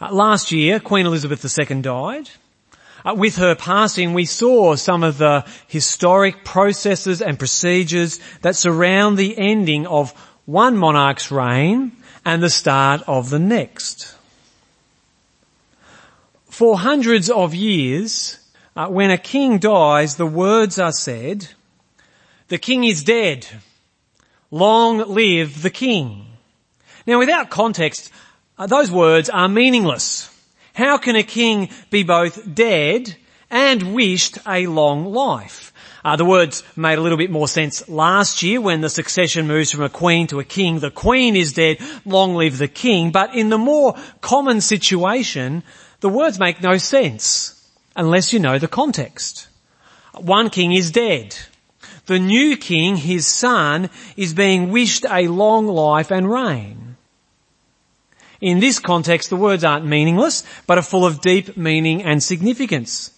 Uh, last year, Queen Elizabeth II died. Uh, with her passing, we saw some of the historic processes and procedures that surround the ending of one monarch's reign and the start of the next. For hundreds of years, uh, when a king dies, the words are said, the king is dead. Long live the king. Now without context, those words are meaningless. How can a king be both dead and wished a long life? Uh, the words made a little bit more sense last year when the succession moves from a queen to a king. The queen is dead, long live the king. But in the more common situation, the words make no sense unless you know the context. One king is dead. The new king, his son, is being wished a long life and reign. In this context, the words aren't meaningless, but are full of deep meaning and significance.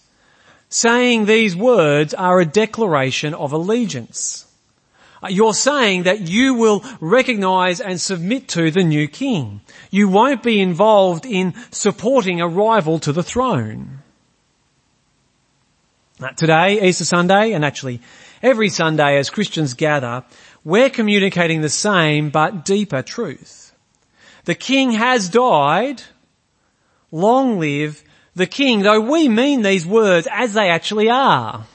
Saying these words are a declaration of allegiance. Uh, you're saying that you will recognize and submit to the new king. You won't be involved in supporting a rival to the throne. Uh, today, Easter Sunday, and actually Every Sunday as Christians gather, we're communicating the same but deeper truth. The King has died. Long live the King, though we mean these words as they actually are.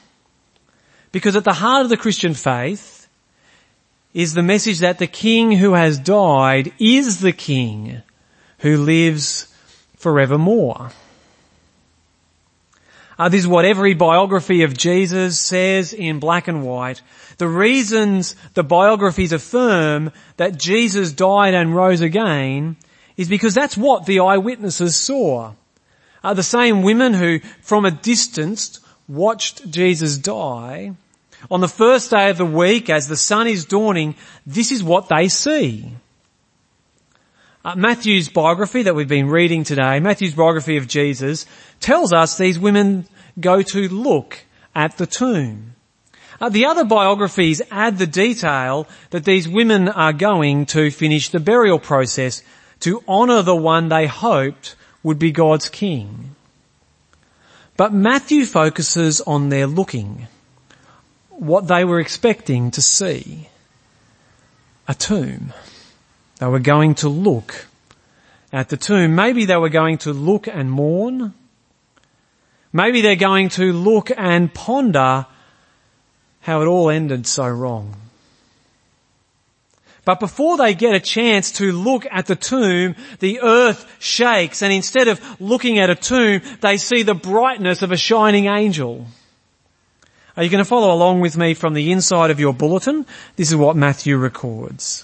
Because at the heart of the Christian faith is the message that the King who has died is the King who lives forevermore. Uh, this is what every biography of Jesus says in black and white. The reasons the biographies affirm that Jesus died and rose again is because that's what the eyewitnesses saw. Uh, the same women who from a distance watched Jesus die, on the first day of the week as the sun is dawning, this is what they see. Uh, Matthew's biography that we've been reading today, Matthew's biography of Jesus, tells us these women go to look at the tomb. Uh, the other biographies add the detail that these women are going to finish the burial process to honour the one they hoped would be God's king. But Matthew focuses on their looking, what they were expecting to see. A tomb. They were going to look at the tomb. Maybe they were going to look and mourn. Maybe they're going to look and ponder how it all ended so wrong. But before they get a chance to look at the tomb, the earth shakes and instead of looking at a tomb, they see the brightness of a shining angel. Are you going to follow along with me from the inside of your bulletin? This is what Matthew records.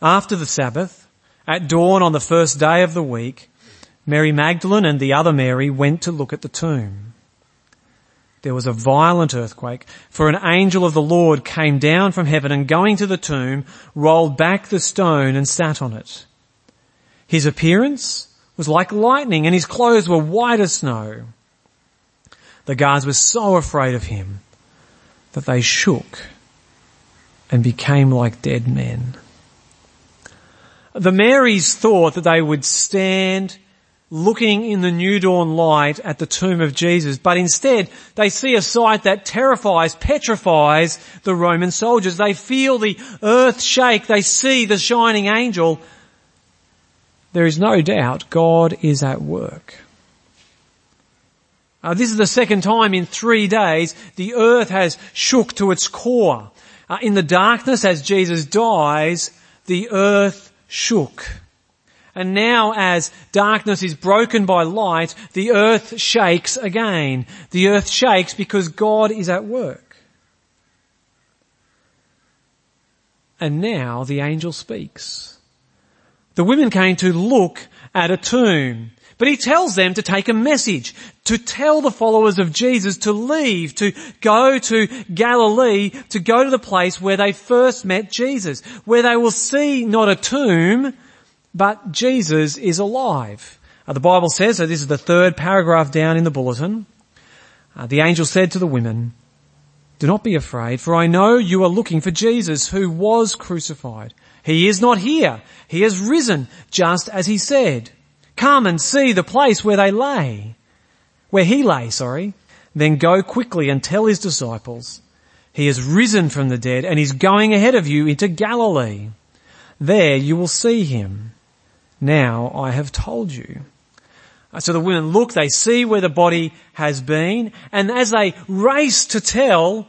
After the Sabbath, at dawn on the first day of the week, Mary Magdalene and the other Mary went to look at the tomb. There was a violent earthquake, for an angel of the Lord came down from heaven and going to the tomb, rolled back the stone and sat on it. His appearance was like lightning and his clothes were white as snow. The guards were so afraid of him that they shook and became like dead men. The Marys thought that they would stand looking in the new dawn light at the tomb of Jesus, but instead they see a sight that terrifies, petrifies the Roman soldiers. They feel the earth shake, they see the shining angel. There is no doubt God is at work. Uh, this is the second time in three days the earth has shook to its core. Uh, in the darkness as Jesus dies, the earth shook. And now as darkness is broken by light, the earth shakes again. The earth shakes because God is at work. And now the angel speaks. The women came to look at a tomb. But he tells them to take a message, to tell the followers of Jesus to leave, to go to Galilee, to go to the place where they first met Jesus, where they will see not a tomb, but Jesus is alive. Uh, the Bible says, so this is the third paragraph down in the bulletin, uh, the angel said to the women, do not be afraid, for I know you are looking for Jesus who was crucified. He is not here. He has risen, just as he said. Come and see the place where they lay, where he lay, sorry. Then go quickly and tell his disciples, he has risen from the dead and is going ahead of you into Galilee. There you will see him. Now I have told you. Uh, so the women look, they see where the body has been, and as they race to tell,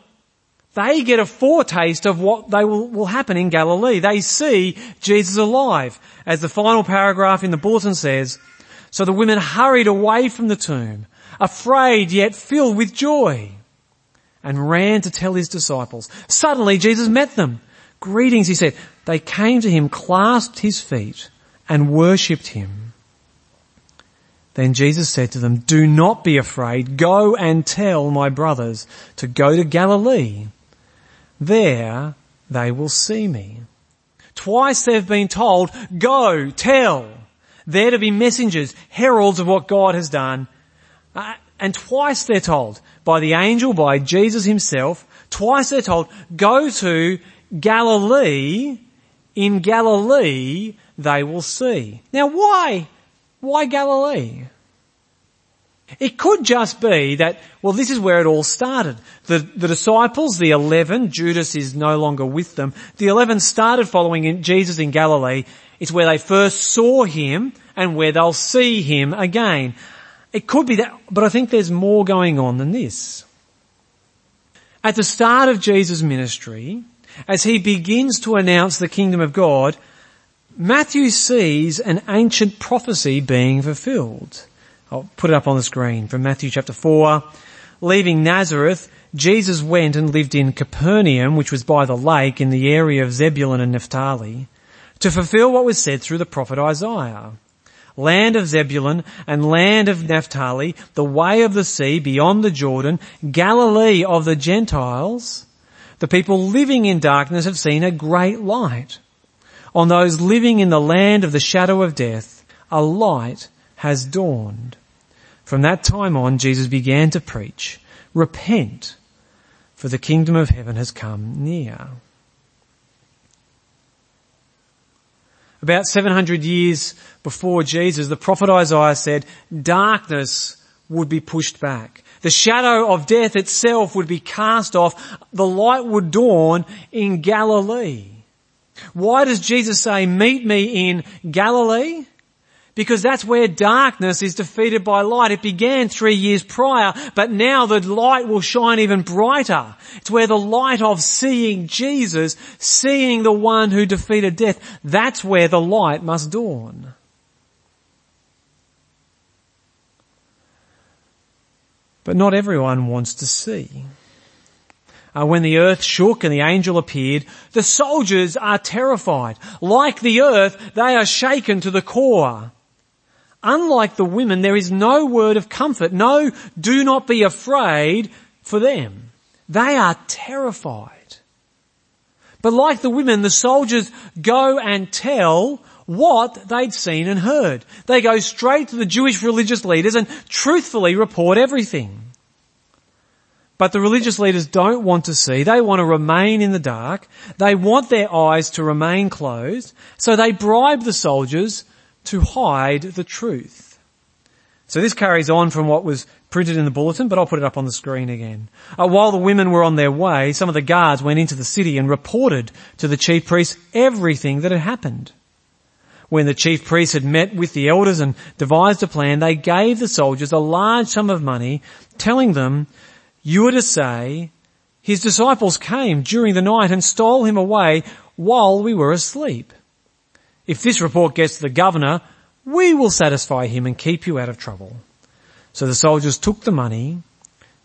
they get a foretaste of what they will, will happen in Galilee. They see Jesus alive. As the final paragraph in the bulletin says, so the women hurried away from the tomb, afraid yet filled with joy, and ran to tell his disciples. Suddenly Jesus met them. Greetings, he said. They came to him, clasped his feet, and worshipped him. Then Jesus said to them, do not be afraid. Go and tell my brothers to go to Galilee. There they will see me. Twice they've been told, go, tell. They're to be messengers, heralds of what God has done. Uh, and twice they're told, by the angel, by Jesus himself, twice they're told, go to Galilee. In Galilee they will see. Now why? Why Galilee? It could just be that, well, this is where it all started. The, the disciples, the eleven, Judas is no longer with them, the eleven started following in Jesus in Galilee. It's where they first saw him and where they'll see him again. It could be that, but I think there's more going on than this. At the start of Jesus' ministry, as he begins to announce the kingdom of God, Matthew sees an ancient prophecy being fulfilled. I'll put it up on the screen from Matthew chapter 4. Leaving Nazareth, Jesus went and lived in Capernaum, which was by the lake in the area of Zebulun and Naphtali, to fulfill what was said through the prophet Isaiah. Land of Zebulun and land of Naphtali, the way of the sea beyond the Jordan, Galilee of the Gentiles, the people living in darkness have seen a great light. On those living in the land of the shadow of death, a light has dawned. From that time on, Jesus began to preach, repent, for the kingdom of heaven has come near. About 700 years before Jesus, the prophet Isaiah said, darkness would be pushed back. The shadow of death itself would be cast off. The light would dawn in Galilee. Why does Jesus say, meet me in Galilee? Because that's where darkness is defeated by light. It began three years prior, but now the light will shine even brighter. It's where the light of seeing Jesus, seeing the one who defeated death, that's where the light must dawn. But not everyone wants to see. Uh, when the earth shook and the angel appeared, the soldiers are terrified. Like the earth, they are shaken to the core. Unlike the women, there is no word of comfort, no do not be afraid for them. They are terrified. But like the women, the soldiers go and tell what they'd seen and heard. They go straight to the Jewish religious leaders and truthfully report everything. But the religious leaders don't want to see. They want to remain in the dark. They want their eyes to remain closed. So they bribe the soldiers to hide the truth. So this carries on from what was printed in the bulletin, but I'll put it up on the screen again. Uh, while the women were on their way, some of the guards went into the city and reported to the chief priests everything that had happened. When the chief priests had met with the elders and devised a plan, they gave the soldiers a large sum of money, telling them, you are to say, his disciples came during the night and stole him away while we were asleep. If this report gets to the governor, we will satisfy him and keep you out of trouble. So the soldiers took the money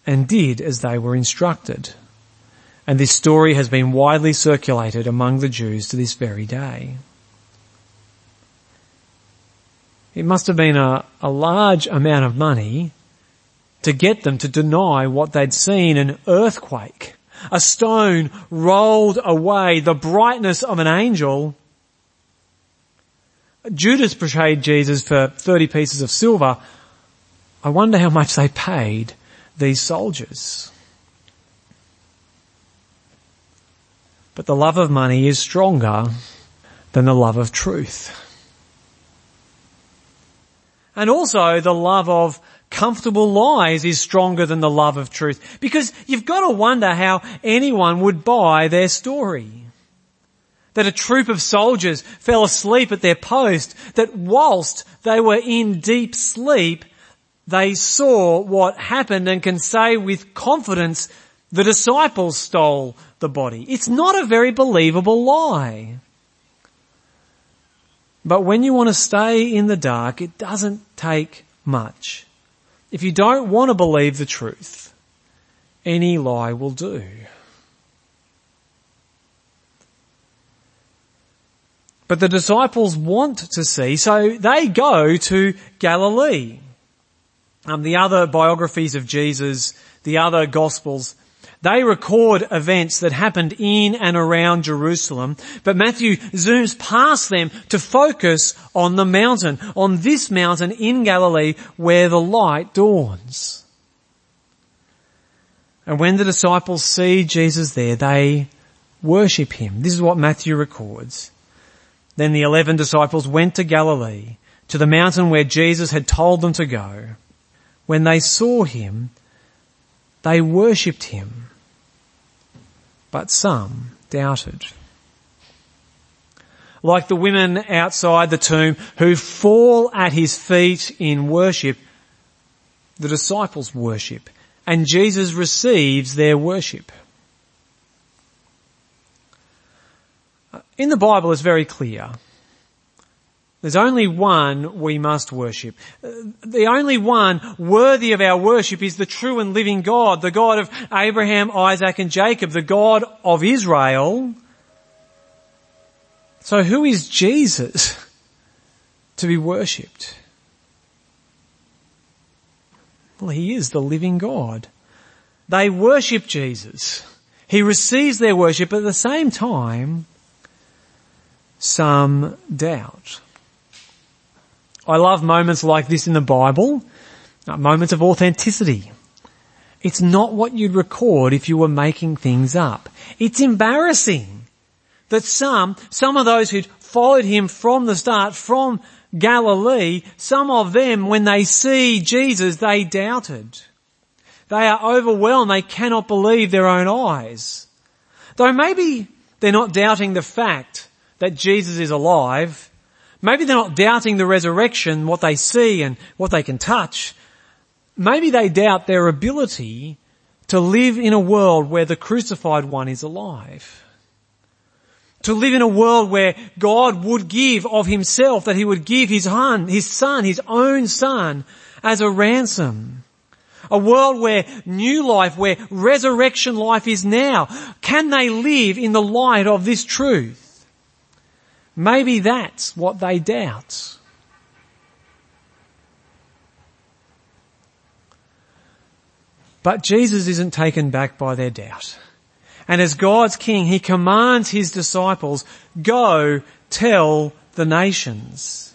and did as they were instructed. And this story has been widely circulated among the Jews to this very day. It must have been a, a large amount of money to get them to deny what they'd seen, an earthquake, a stone rolled away, the brightness of an angel, Judas betrayed Jesus for 30 pieces of silver. I wonder how much they paid these soldiers. But the love of money is stronger than the love of truth. And also the love of comfortable lies is stronger than the love of truth. Because you've got to wonder how anyone would buy their story. That a troop of soldiers fell asleep at their post, that whilst they were in deep sleep, they saw what happened and can say with confidence, the disciples stole the body. It's not a very believable lie. But when you want to stay in the dark, it doesn't take much. If you don't want to believe the truth, any lie will do. But the disciples want to see, so they go to Galilee. Um, the other biographies of Jesus, the other gospels, they record events that happened in and around Jerusalem, but Matthew zooms past them to focus on the mountain, on this mountain in Galilee where the light dawns. And when the disciples see Jesus there, they worship him. This is what Matthew records. Then the eleven disciples went to Galilee, to the mountain where Jesus had told them to go. When they saw him, they worshipped him but some doubted. Like the women outside the tomb who fall at his feet in worship, the disciples worship and Jesus receives their worship. In the Bible it's very clear there's only one we must worship. The only one worthy of our worship is the true and living God, the God of Abraham, Isaac and Jacob, the God of Israel. So who is Jesus to be worshipped? Well, he is the living God. They worship Jesus. He receives their worship but at the same time, some doubt. I love moments like this in the Bible, uh, moments of authenticity. It's not what you'd record if you were making things up. It's embarrassing that some, some of those who'd followed him from the start, from Galilee, some of them, when they see Jesus, they doubted. They are overwhelmed. They cannot believe their own eyes. Though maybe they're not doubting the fact that Jesus is alive. Maybe they're not doubting the resurrection, what they see and what they can touch. Maybe they doubt their ability to live in a world where the crucified one is alive. To live in a world where God would give of himself, that he would give his son, his son, his own son as a ransom. A world where new life, where resurrection life is now. Can they live in the light of this truth? Maybe that's what they doubt. But Jesus isn't taken back by their doubt. And as God's king, he commands his disciples, go tell the nations.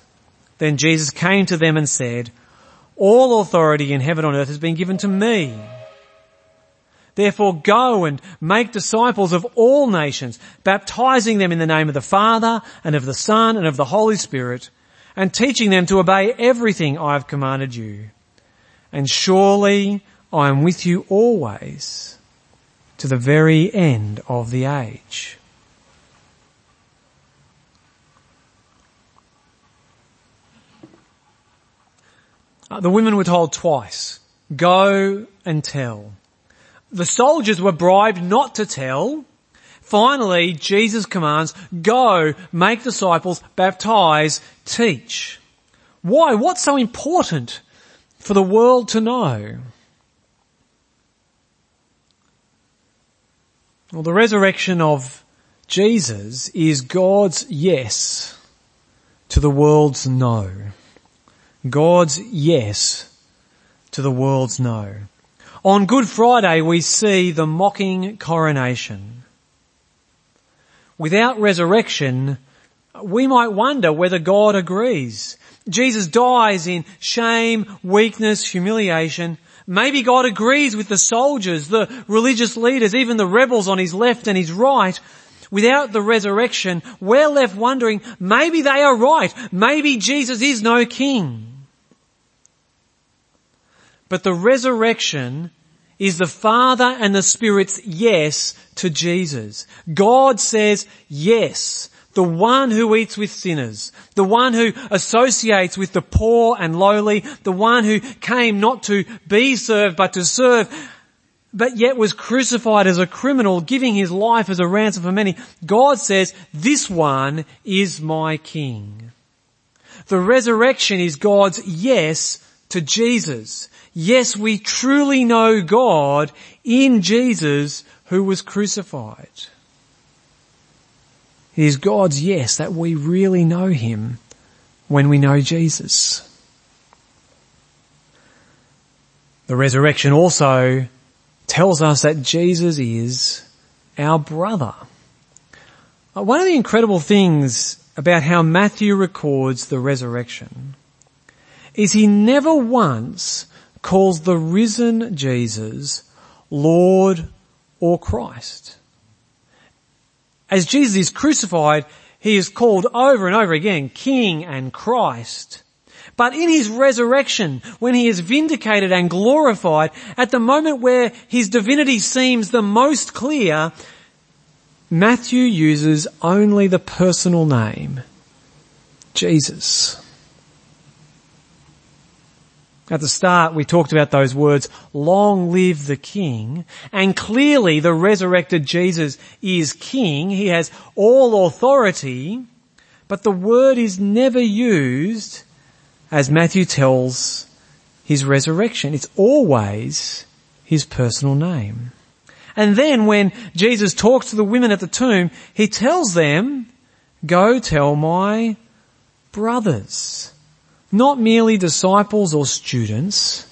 Then Jesus came to them and said, all authority in heaven and earth has been given to me. Therefore go and make disciples of all nations, baptizing them in the name of the Father and of the Son and of the Holy Spirit, and teaching them to obey everything I have commanded you. And surely I am with you always to the very end of the age. Uh, the women were told twice, go and tell. The soldiers were bribed not to tell. Finally, Jesus commands, go, make disciples, baptize, teach. Why? What's so important for the world to know? Well, the resurrection of Jesus is God's yes to the world's no. God's yes to the world's no. On Good Friday we see the mocking coronation. Without resurrection, we might wonder whether God agrees. Jesus dies in shame, weakness, humiliation. Maybe God agrees with the soldiers, the religious leaders, even the rebels on his left and his right. Without the resurrection, we're left wondering, maybe they are right. Maybe Jesus is no king. But the resurrection is the Father and the Spirit's yes to Jesus. God says yes. The one who eats with sinners, the one who associates with the poor and lowly, the one who came not to be served but to serve, but yet was crucified as a criminal, giving his life as a ransom for many. God says, this one is my king. The resurrection is God's yes to Jesus. Yes, we truly know God in Jesus who was crucified. It is God's yes that we really know Him when we know Jesus. The resurrection also tells us that Jesus is our brother. Uh, one of the incredible things about how Matthew records the resurrection is he never once calls the risen Jesus Lord or Christ. As Jesus is crucified, he is called over and over again King and Christ. But in his resurrection, when he is vindicated and glorified, at the moment where his divinity seems the most clear, Matthew uses only the personal name, Jesus. At the start we talked about those words, long live the King, and clearly the resurrected Jesus is King, he has all authority, but the word is never used as Matthew tells his resurrection. It's always his personal name. And then when Jesus talks to the women at the tomb, he tells them, go tell my brothers. Not merely disciples or students,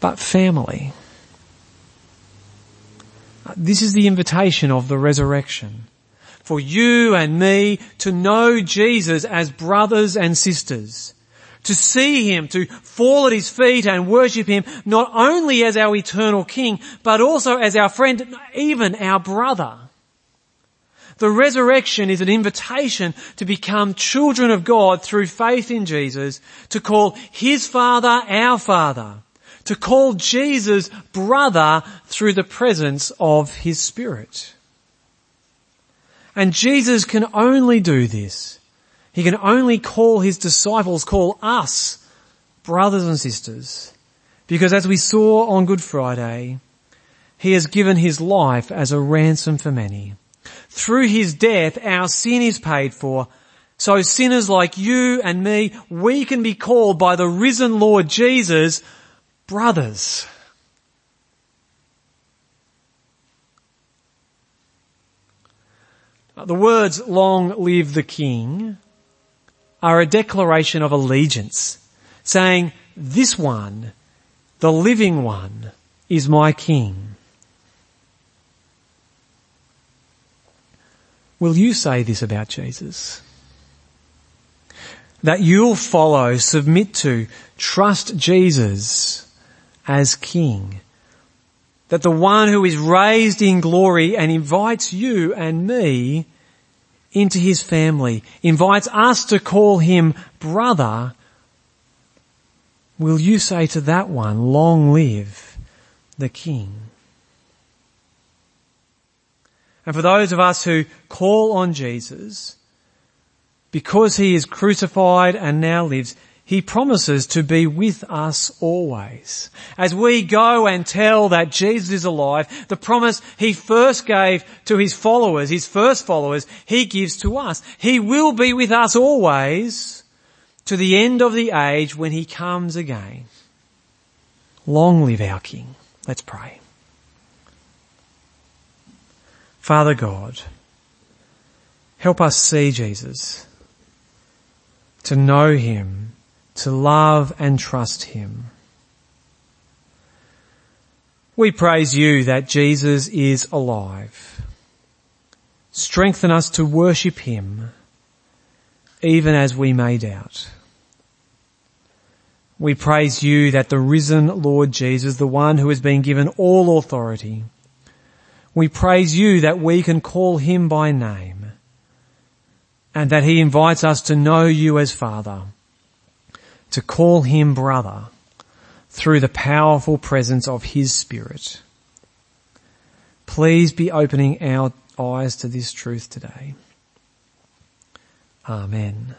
but family. This is the invitation of the resurrection. For you and me to know Jesus as brothers and sisters to see Him, to fall at His feet and worship Him not only as our eternal King, but also as our friend, even our brother. The resurrection is an invitation to become children of God through faith in Jesus, to call His Father our Father, to call Jesus brother through the presence of His Spirit. And Jesus can only do this he can only call his disciples, call us brothers and sisters, because as we saw on Good Friday, he has given his life as a ransom for many. Through his death, our sin is paid for. So sinners like you and me, we can be called by the risen Lord Jesus brothers. The words long live the king are a declaration of allegiance, saying, this one, the living one, is my king. Will you say this about Jesus? That you'll follow, submit to, trust Jesus as king. That the one who is raised in glory and invites you and me into his family, invites us to call him brother, will you say to that one, long live the king? And for those of us who call on Jesus, because he is crucified and now lives, he promises to be with us always. As we go and tell that Jesus is alive, the promise he first gave to his followers, his first followers, he gives to us. He will be with us always to the end of the age when he comes again. Long live our King. Let's pray. Father God, help us see Jesus, to know him, to love and trust Him. We praise you that Jesus is alive. Strengthen us to worship Him, even as we may doubt. We praise you that the risen Lord Jesus, the one who has been given all authority, we praise you that we can call him by name and that he invites us to know you as Father, to call him brother through the powerful presence of his Spirit. Please be opening our eyes to this truth today. Amen.